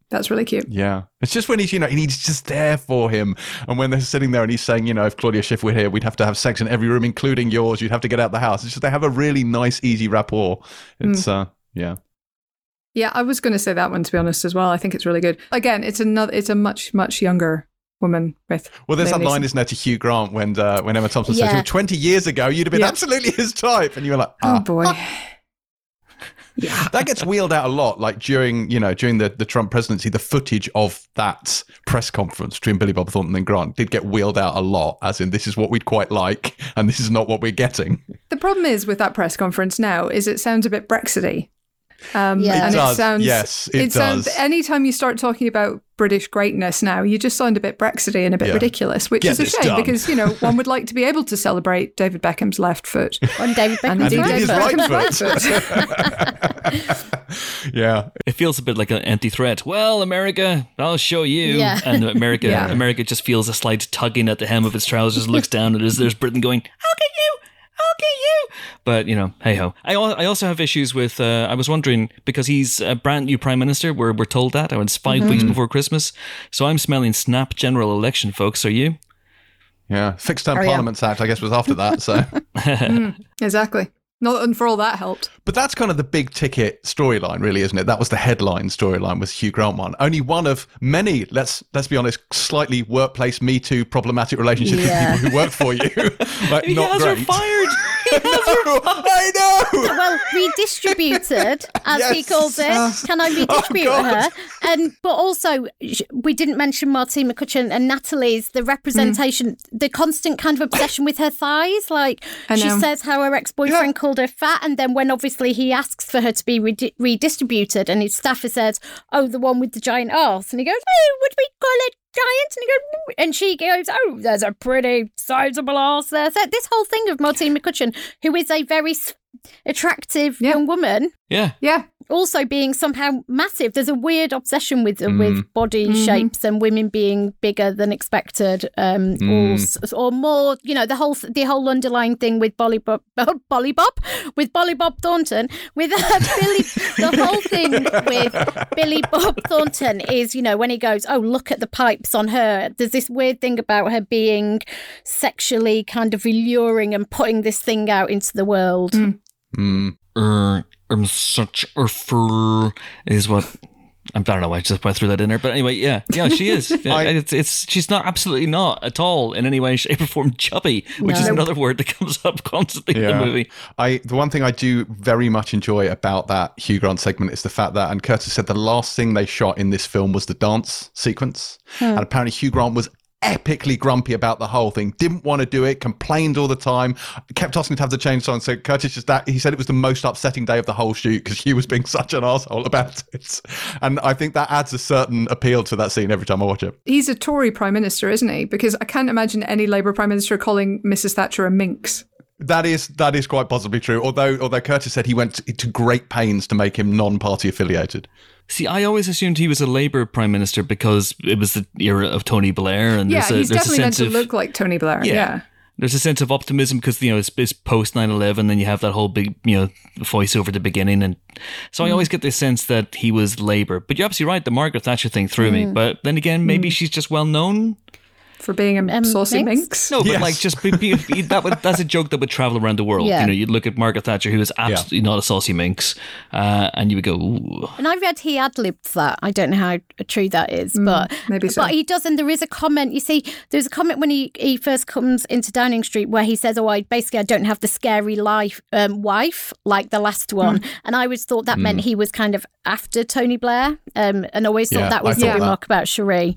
That's really cute. Yeah. It's just when he's, you know, he's just there for him. And when they're sitting there and he's saying, you know, if Claudia Schiffer were here, we'd have to have sex in every room, including yours. You'd have to get out the house. It's just they have a really nice, easy rapport. It's, mm. uh, yeah. Yeah, I was going to say that one to be honest as well. I think it's really good. Again, it's another, it's a much, much younger woman with. Well, there's that line, isn't there, to Hugh Grant when uh, when Emma Thompson yeah. says, well, 20 years ago, you'd have been yeah. absolutely his type. And you were like, oh, oh boy. Yeah. that gets wheeled out a lot. Like during, you know, during the, the Trump presidency, the footage of that press conference between Billy Bob Thornton and Grant did get wheeled out a lot, as in this is what we'd quite like, and this is not what we're getting. The problem is with that press conference now is it sounds a bit Brexity. Um, yeah. It and does. it sounds yes, it, it does. Sounds, anytime you start talking about British greatness now, you just sound a bit Brexity and a bit yeah. ridiculous, which Get is a shame done. because you know one would like to be able to celebrate David Beckham's left foot (laughs) and David Beckham's right, right foot. (laughs) (laughs) (laughs) yeah, it feels a bit like an empty threat. Well, America, I'll show you. Yeah. and America, (laughs) yeah. America just feels a slight tugging at the hem of its trousers, looks (laughs) down, and there's, there's Britain going, "How can you?" I'll get you. But, you know, hey ho. I, I also have issues with, uh, I was wondering, because he's a brand new prime minister, we're, we're told that, and it's 5 mm-hmm. weeks before Christmas. So I'm smelling snap general election, folks. Are you? Yeah. Fixed term Parliaments Act, I guess, was after that. So. mm, exactly. Not and for all that helped. But that's kind of the big ticket storyline, really, isn't it? That was the headline storyline was Hugh Grant one. Only one of many, let's let's be honest, slightly workplace Me Too problematic relationships yeah. with people who work for you. (laughs) like, he not has great. her fired. (laughs) I know. Well, redistributed, as yes. he calls it. Uh, (laughs) Can I redistribute oh, her? And but also, we didn't mention Martine McCutcheon and Natalie's the representation, mm. the constant kind of obsession with her thighs. Like she says how her ex boyfriend yeah. Called her fat, and then when obviously he asks for her to be re- redistributed, and his staffer says, "Oh, the one with the giant arse," and he goes, "Oh, would we call it giant? And, he goes, and she goes, Oh, there's a pretty sizable ass there. So this whole thing of Martine McCutcheon, who is a very attractive yeah. young woman. Yeah. Yeah. Also being somehow massive. There's a weird obsession with Mm. with body Mhm. shapes and women being bigger than expected, um, or Mm. s- or more. You know, the whole the whole underlying thing with Bolly Bob, (laughs) Bolly Bob, with Bolly Bob Thornton, with uh, (laughs) Billy. the whole thing with Billy Bob Thornton is, you know, when he goes, "Oh, look at the pipes on her." There's this weird thing about her being sexually kind of alluring and putting this thing out into the world. Mm. er, I'm such a fool is what I don't know why I just why I threw that in there, but anyway, yeah, yeah, she is. (laughs) I- it's, it's she's not absolutely not at all in any way, shape, or form chubby, which is another word that comes up constantly in the movie. I the one thing I do very much enjoy about that Hugh Grant segment is the fact that, and Curtis said the last thing they shot in this film was the dance sequence, hmm. and apparently Hugh Grant was epically grumpy about the whole thing, didn't want to do it, complained all the time, kept asking to have the chainsaw. And so Curtis just that he said it was the most upsetting day of the whole shoot because Hugh was being (laughs) such an asshole about it, and I think that adds a certain appeal to that scene every time I watch it. He's a Tory prime minister, isn't he? Because I can't imagine any Labour prime minister calling Mrs. Thatcher a minx. That is that is quite possibly true. Although although Curtis said he went to, to great pains to make him non-party affiliated. See, I always assumed he was a Labour prime minister because it was the era of Tony Blair, and Yeah, there's a, he's there's a definitely meant to of look like Tony Blair. Yeah. Yeah. there's a sense of optimism because you know it's, it's post 9-11 then you have that whole big you know voiceover at the beginning and so Mm. i always get this sense that he was labor but you're absolutely right the margaret thatcher thing threw Mm. me but then again maybe she's just well known For being a Um, saucy minx? minx. no but Yes. like just be, be, be- that would, that's a joke that would travel around the world Yeah. you know you'd look at margaret thatcher who was absolutely not a saucy minx uh, and you would go Ooh. And I read he ad libbed that. I don't know how true that is, but maybe so. But he does, and there is a comment. You see, there's a comment when he, he first comes into Downing Street where he says, "Oh, I basically I don't have the scary life um, wife like the last one." And I always thought that meant he was kind of after Tony Blair, um, and always thought Yeah, that was I the remark about Cherie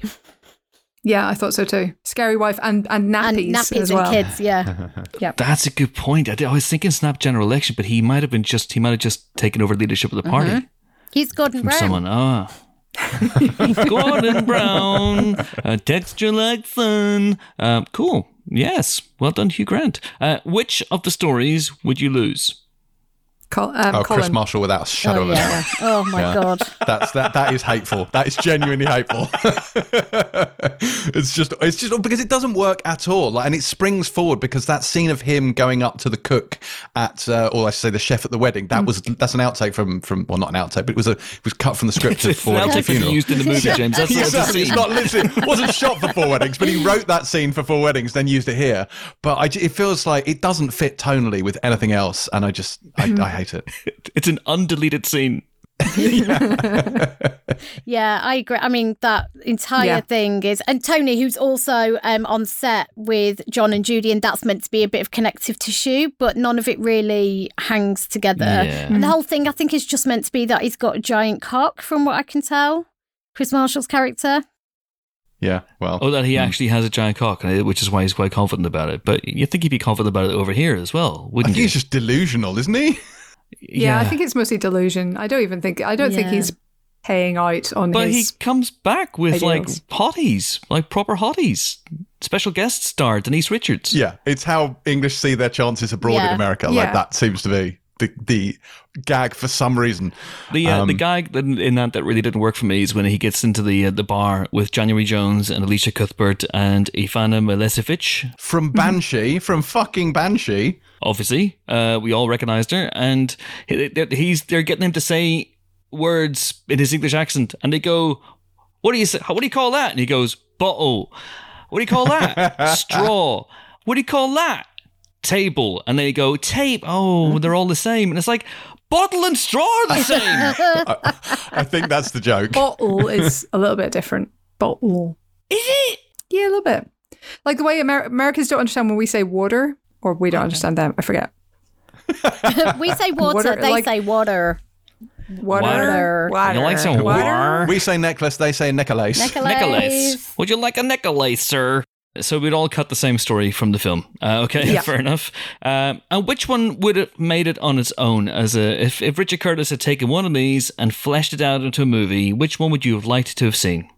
Yeah, I thought so too. Scary wife and, and nappies, and nappies as and well. kids. (laughs) Yeah, that's a good point I, did- I was thinking snap general election but he might have been just he might have just taken over leadership of the party he's Gordon from Brown. someone. Ah. (laughs) Gordon Brown, a texture like fun. Um, cool. Yes. Well done, Hugh Grant. Uh, which of the stories would you lose? Col- um, Oh, Kris Marshall without a shadow Oh of a doubt. yeah. Oh my Yeah. god. That's that. That is hateful. That is genuinely hateful. (laughs) it's just, it's just because it doesn't work at all. Like, and it springs forward because that scene of him going up to the cook at, uh, or I should say, the chef at the wedding. That was that's an outtake from from well, not an outtake, but it was a it was cut from the script (laughs) of Four That'll Weddings Funeral. used in the movie, James. That's, (laughs) that's the Exactly. It's not literally it wasn't shot for Four Weddings, but he wrote that scene for Four Weddings, then used it here. But I, it feels like it doesn't fit tonally with anything else, and I just I, I hate it. (laughs) It's an undeleted scene. (laughs) Yeah, I agree. I mean, that entire Yeah. thing is, and Tony, who's also um, on set with John and Judy, and that's meant to be a bit of connective tissue, but none of it really hangs together. Yeah. And the whole thing, I think, is just meant to be that he's got a giant cock, from what I can tell. Kris Marshall's character. Yeah. Well. Oh, that he actually has a giant cock, which is why he's quite confident about it. But you think he'd be confident about it over here as well, I wouldn't think you? he's just delusional, isn't he? (laughs) Yeah, I think it's mostly delusion. I don't even think I don't think he's paying out on But he comes back with ideals. like hotties, like proper hotties. Special guest star Denise Richards. Yeah, it's how English see their chances abroad in Yeah. America. Like that seems to be the the gag for some reason. The uh, the Um, guy that, in that that really didn't work for me is when he gets into the uh, the bar with January Jones and Elisha Cuthbert and Ivana Milicevic. From (laughs) Banshee, from fucking Banshee. Obviously, uh, we all recognized her, and he- he's they're getting him to say words in his English accent, and they go, "What do you say? What do you call that?" And he goes, "Bottle." What do you call that? (laughs) Straw. What do you call that? Table. And they go, tape. Oh, they're all the same. And it's like, bottle and straw are the (laughs) same. I think that's the joke. Bottle is a little bit different. Bottle. Is it? Yeah, a little bit. Like the way Amer- Americans don't understand when we say water, or we don't understand them. I forget. (laughs) we say water, Water, they like- say water. Water. Water. You like some water? We say necklace, they say necklace. Necklace. Would you like a necklace, sir? So we'd all cut the same story from the film. Uh, okay, Yeah. (laughs) fair enough. Um, and which one would have made it on its own? As a if, if Richard Curtis had taken one of these and fleshed it out into a movie, which one would you have liked to have seen?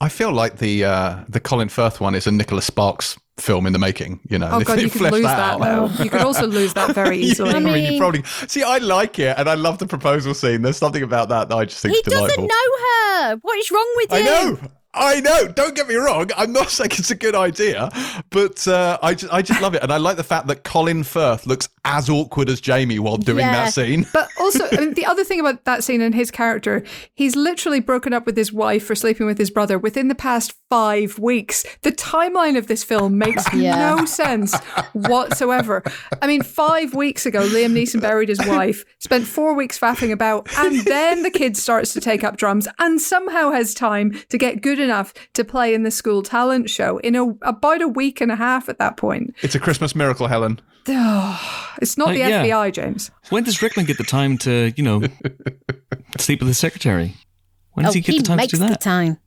I feel like the uh, the Colin Firth one is a Nicholas Sparks film in the making. You know, Oh god, you could lose that, out- though. You could also lose that very You- (laughs) easily. I mean, you mean- probably see. I like it, and I love the proposal scene. There's something about that that I just think He is delightful. doesn't know her. What is wrong with you? I know. I know. Don't get me wrong. I'm not (laughs) saying it's a good idea, but uh, I just I just love it, and I like the fact that Colin Firth looks as awkward as Jamie while doing Yeah. that scene. But also, I mean, the other thing about that scene and his character, he's literally broken up with his wife for sleeping with his brother within the past five weeks. The timeline of this film makes (laughs) Yeah. no sense whatsoever. I mean, five weeks ago, Liam Neeson buried his wife, spent four weeks faffing about, and then the kid starts to take up drums and somehow has time to get good enough to play in the school talent show in a, about a week and a half at that point. It's a Christmas miracle, Helen. (sighs) It's not Uh, the yeah. FBI, James. When does Rickman get the time to, you know, (laughs) sleep with his secretary? When does Oh, he get he the time makes to do that? the that? time.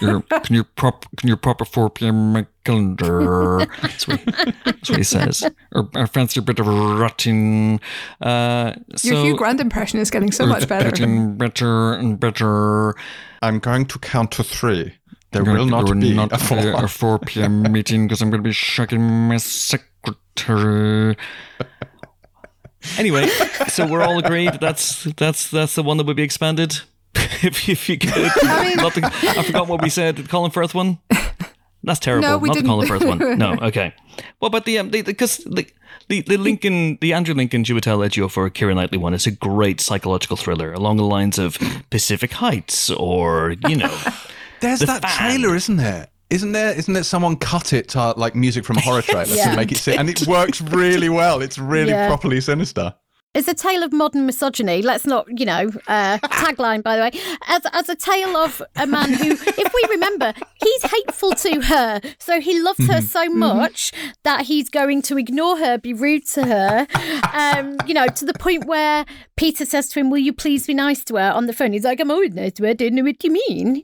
(laughs) Your, can you prop can you prop a four p.m. calendar? That's what, that's what he says. Or I fancy a bit of rotting. Uh, so, Your Hugh Grant impression is getting so much better. Getting better and better. I'm going to count to three. There There will not be not a four. a 4 p.m. meeting because I'm going to be shaking my secretary. Anyway, so we're all agreed that's that's that's the one that would be expanded. (laughs) if, if you could, not the, I forgot what we said. The Colin Firth one. That's terrible. No, we not didn't. the Colin Firth one. (laughs) No, okay. What about the um, because the, the the Lincoln the Andrew Lincoln Jubitel Edgeo for Keira Knightley one is a great psychological thriller along the lines of Pacific Heights or you know (laughs) There's The that fan. trailer, isn't there? Isn't there? Isn't there someone cut it to like music from a horror trailer (laughs) Yeah. to make it sit, (laughs) and it works really well. It's really Yeah. properly sinister. It's a tale of modern misogyny. Let's not, you know, uh, (laughs) tagline by the way, as as a tale of a man who, if we remember, he's hateful to her. So he loves her so much that he's going to ignore her, be rude to her, um, you know, to the point where Peter says to him, "Will you please be nice to her?" On the phone, he's like, "I'm always nice to her. I don't know what you mean."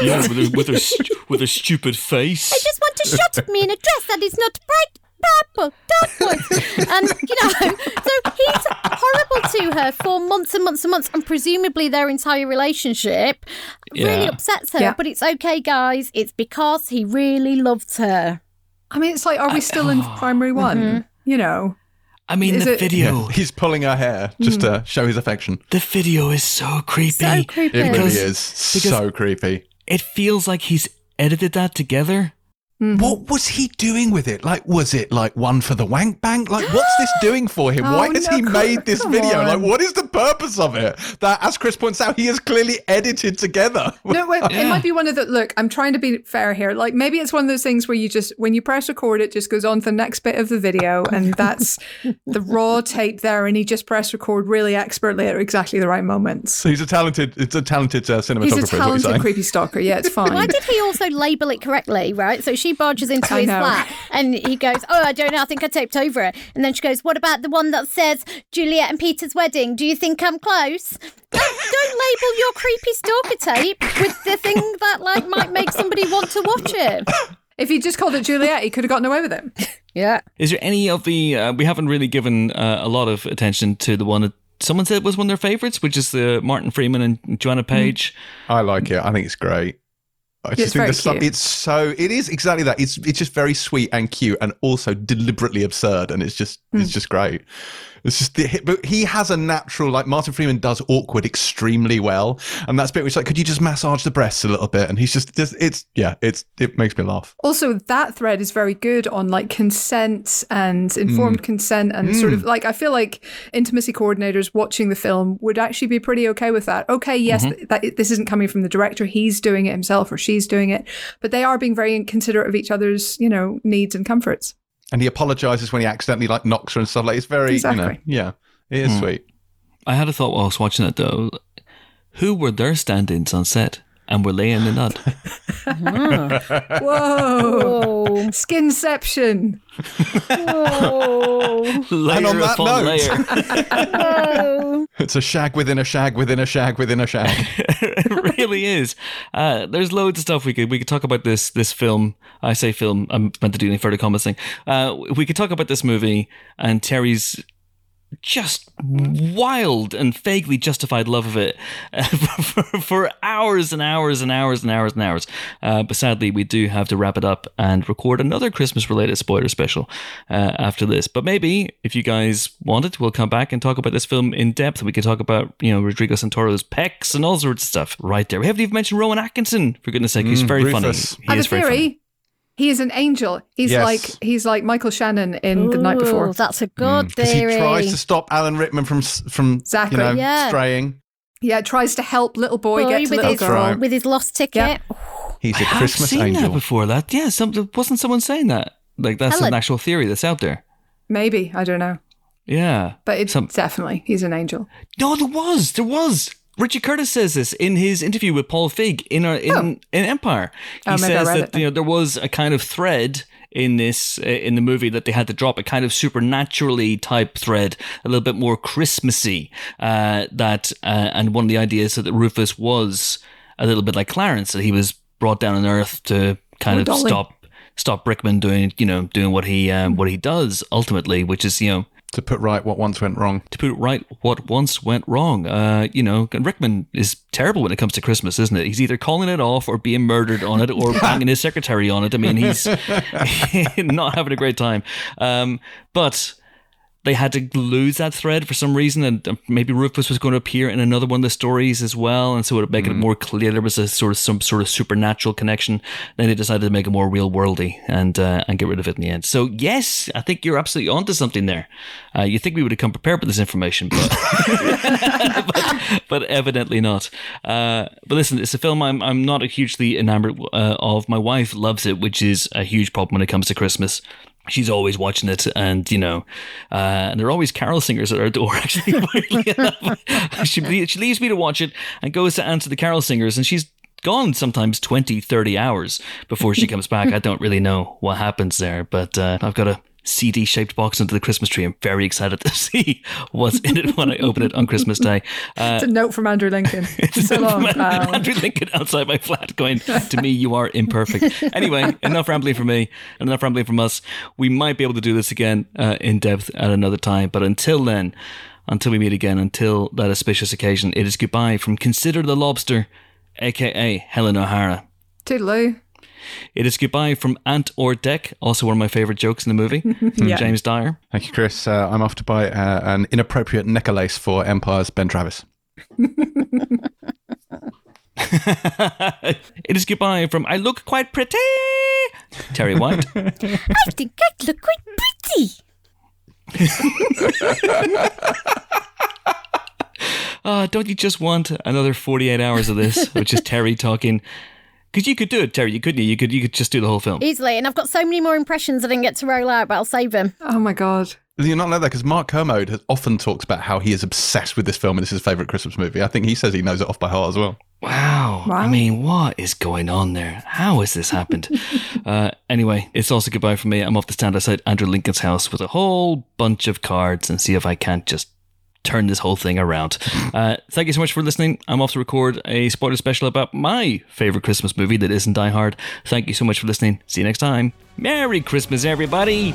Yeah with a, with a (laughs) with a stupid face. I just want to shut at me in a dress that is not bright purple, dark ones. and, you know, so he's horrible to her for months and months and months, and presumably their entire relationship really upsets her. Yeah. But it's okay, guys. It's because he really loved her. I mean, it's like, are we still in (sighs) primary one? Mm-hmm. You know, I mean, Is the it- video. (laughs) He's pulling her hair just to mm. show his affection. The video is so creepy. So creepy. It really is because- so creepy. It feels like he's edited that together. What was he doing with it? Like, was it like one for the wank bank? Like, what's this (gasps) doing for him? Oh, Why has no, he made this video? on. Like, what is the purpose of it? That, as Chris points out, he has clearly edited together. no, wait, Yeah. it (laughs) might be one of the. Look, I'm trying to be fair here. Like maybe it's one of those things where you just, when you press record, it just goes on to the next bit of the video, and that's (laughs) the raw tape there, and he just pressed record really expertly at exactly the right moments. So he's a talented, it's a talented uh, cinematographer. He's a what you're talented saying. creepy stalker. Yeah, it's (laughs) fine. Why did he also label it correctly, right? So she barges into I his know. flat and he goes, Oh, I don't know. I think I taped over it. And then she goes, What about the one that says Juliet and Peter's wedding? Do you think I'm close? Don't, don't label your creepy stalker tape with the thing that like might make somebody want to watch it. If he just called it Juliet, he could have gotten away with it. Yeah. Is there any of the? Uh, we haven't really given uh, a lot of attention to the one that someone said was one of their favorites, which is the Martin Freeman and Joanna Page. I like it. I think it's great. I It's just think there's some, cute. it's so it is exactly that. It's it's just very sweet and cute and also deliberately absurd and it's just Hmm. it's just great. It's just the, but he has a natural like Martin Freeman does awkward extremely well and that's bit which like could you just massage the breasts a little bit and he's just, just it's yeah it's it makes me laugh. Also, that thread is very good on like consent and informed mm. consent and sort of mm. like I feel like intimacy coordinators watching the film would actually be pretty okay with that. Okay, yes, th- that this isn't coming from the director; he's doing it himself or she's doing it, but they are being very considerate of each other's, you know, needs and comforts. And he apologizes when he accidentally like knocks her and stuff like it's very you know Exactly. yeah it is Hmm. sweet. I had a thought while I was watching it though. Who were their stand-ins on set? And were they in the nut? (laughs) Whoa, Oh. skinception! Oh. (laughs) layer on that upon note- layer. It's a shag within a shag within a shag within a shag. (laughs) it really is. Uh, there's loads of stuff we could we could talk about this this film. I say film. I'm meant to do any further comments thing. Uh, we could talk about this movie and Terri's just wild and vaguely justified love of it uh, for, (laughs) for, for, hours and hours and hours and hours and hours. Uh, but sadly, we do have to wrap it up and record another Christmas related spoiler special uh, after this. But maybe if you guys want it, we'll come back and talk about this film in depth. We can talk about, you know, Rodrigo Santoro's pecs and all sorts of stuff right there. We haven't even mentioned Rowan Atkinson, for goodness sake. He's Mm, very Rufus. funny. I He have is a very funny. Theory. He is an angel. He's Yes. like he's like Michael Shannon in The Night Before. That's a mm. good Because he theory. tries to stop Alan Rickman from s- from Exactly. you know Yeah. straying. Yeah, tries to help little boy, Boy get to with little his, girl. right. with his lost ticket. Yeah. (sighs) He's I a have Christmas seen angel. that before. That yeah, some, wasn't someone saying that? Like that's Helen. an actual theory that's out there. Maybe I don't know, Yeah, but it's Some- definitely he's an angel. No, there was. There was. Richard Curtis says this in his interview with Paul Feig in our, in, Oh. in Empire. He Oh, says that it you know there was a kind of thread in this uh, in the movie that they had to drop a kind of supernaturally type thread, a little bit more Christmassy. Uh, that uh, and one of the ideas that Rufus was a little bit like Clarence, that he was brought down on Earth to kind Oh, of Dolly. stop stop Rickman doing you know doing what he um, what he does ultimately, which is you know to put right what once went wrong. to put right, what once went wrong. Uh, you know, Rickman is terrible when it comes to Christmas, isn't it? He's either calling it off or being murdered on it or (laughs) banging his secretary on it. I mean, he's (laughs) (laughs) not having a great time. Um, but they had to lose that thread for some reason, and uh, maybe Rufus was going to appear in another one of the stories as well, and so it would make it more clear there was a sort of some sort of supernatural connection. Then they decided to make it more real worldy and uh, and get rid of it in the end. So yes, I think you're absolutely onto something there. Uh, you think we would have come prepared with this information, but (laughs) but, but evidently not. Uh, but listen, it's a film I'm I'm not hugely enamored uh, of. My wife loves it, which is a huge problem when it comes to Christmas she's always watching it and you know uh, and there are always carol singers at our door (laughs) actually (laughs) she, she leaves me to watch it and goes to answer the carol singers and she's gone sometimes 20 30 hours before she comes back. I don't really know what happens there but uh, i've got a CD shaped box under the Christmas tree. I'm very excited to (laughs) see what's in it when I open it on Christmas Day. Uh, (laughs) It's a note from Andrew Lincoln. (laughs) so long, Andrew. Andrew Lincoln outside my flat going, to me, you are imperfect. Anyway, enough rambling from me, and enough rambling from us. We might be able to do this again uh, in depth at another time, but until then, until we meet again, until that auspicious occasion, it is goodbye from Consider the Lobster, aka Helen O'Hara. Toodaloo. It is goodbye from Ant or Dec, also one of my favorite jokes in the movie, (laughs) from Yeah. James Dyer. Thank you, Chris. Uh, I'm off to buy uh, an inappropriate necklace for Empire's Ben Travis. (laughs) it is goodbye from I look quite pretty, Terri White. (laughs) I think I look quite pretty. Oh, don't you just want another 48 hours of this, which is Terry talking? Because you could do it, Terri. You couldn't you? You could you could just do the whole film. Easily. And I've got so many more impressions I didn't get to roll out, but I'll save them. Oh my god. You're not like that because Mark Kermode has often talks about how he is obsessed with this film and it's his favorite Christmas movie. I think he says he knows it off by heart as well. Wow. I mean, what is going on there? How has this happened? (laughs) uh, anyway, it's also goodbye from me. I'm off to stand outside Andrew Lincoln's house with a whole bunch of cards and see if I can't just turn this whole thing around. Uh, thank you so much for listening. I'm off to record a spoiler special about my favorite Christmas movie that isn't Die Hard. Thank you so much for listening. See you next time. Merry Christmas, everybody.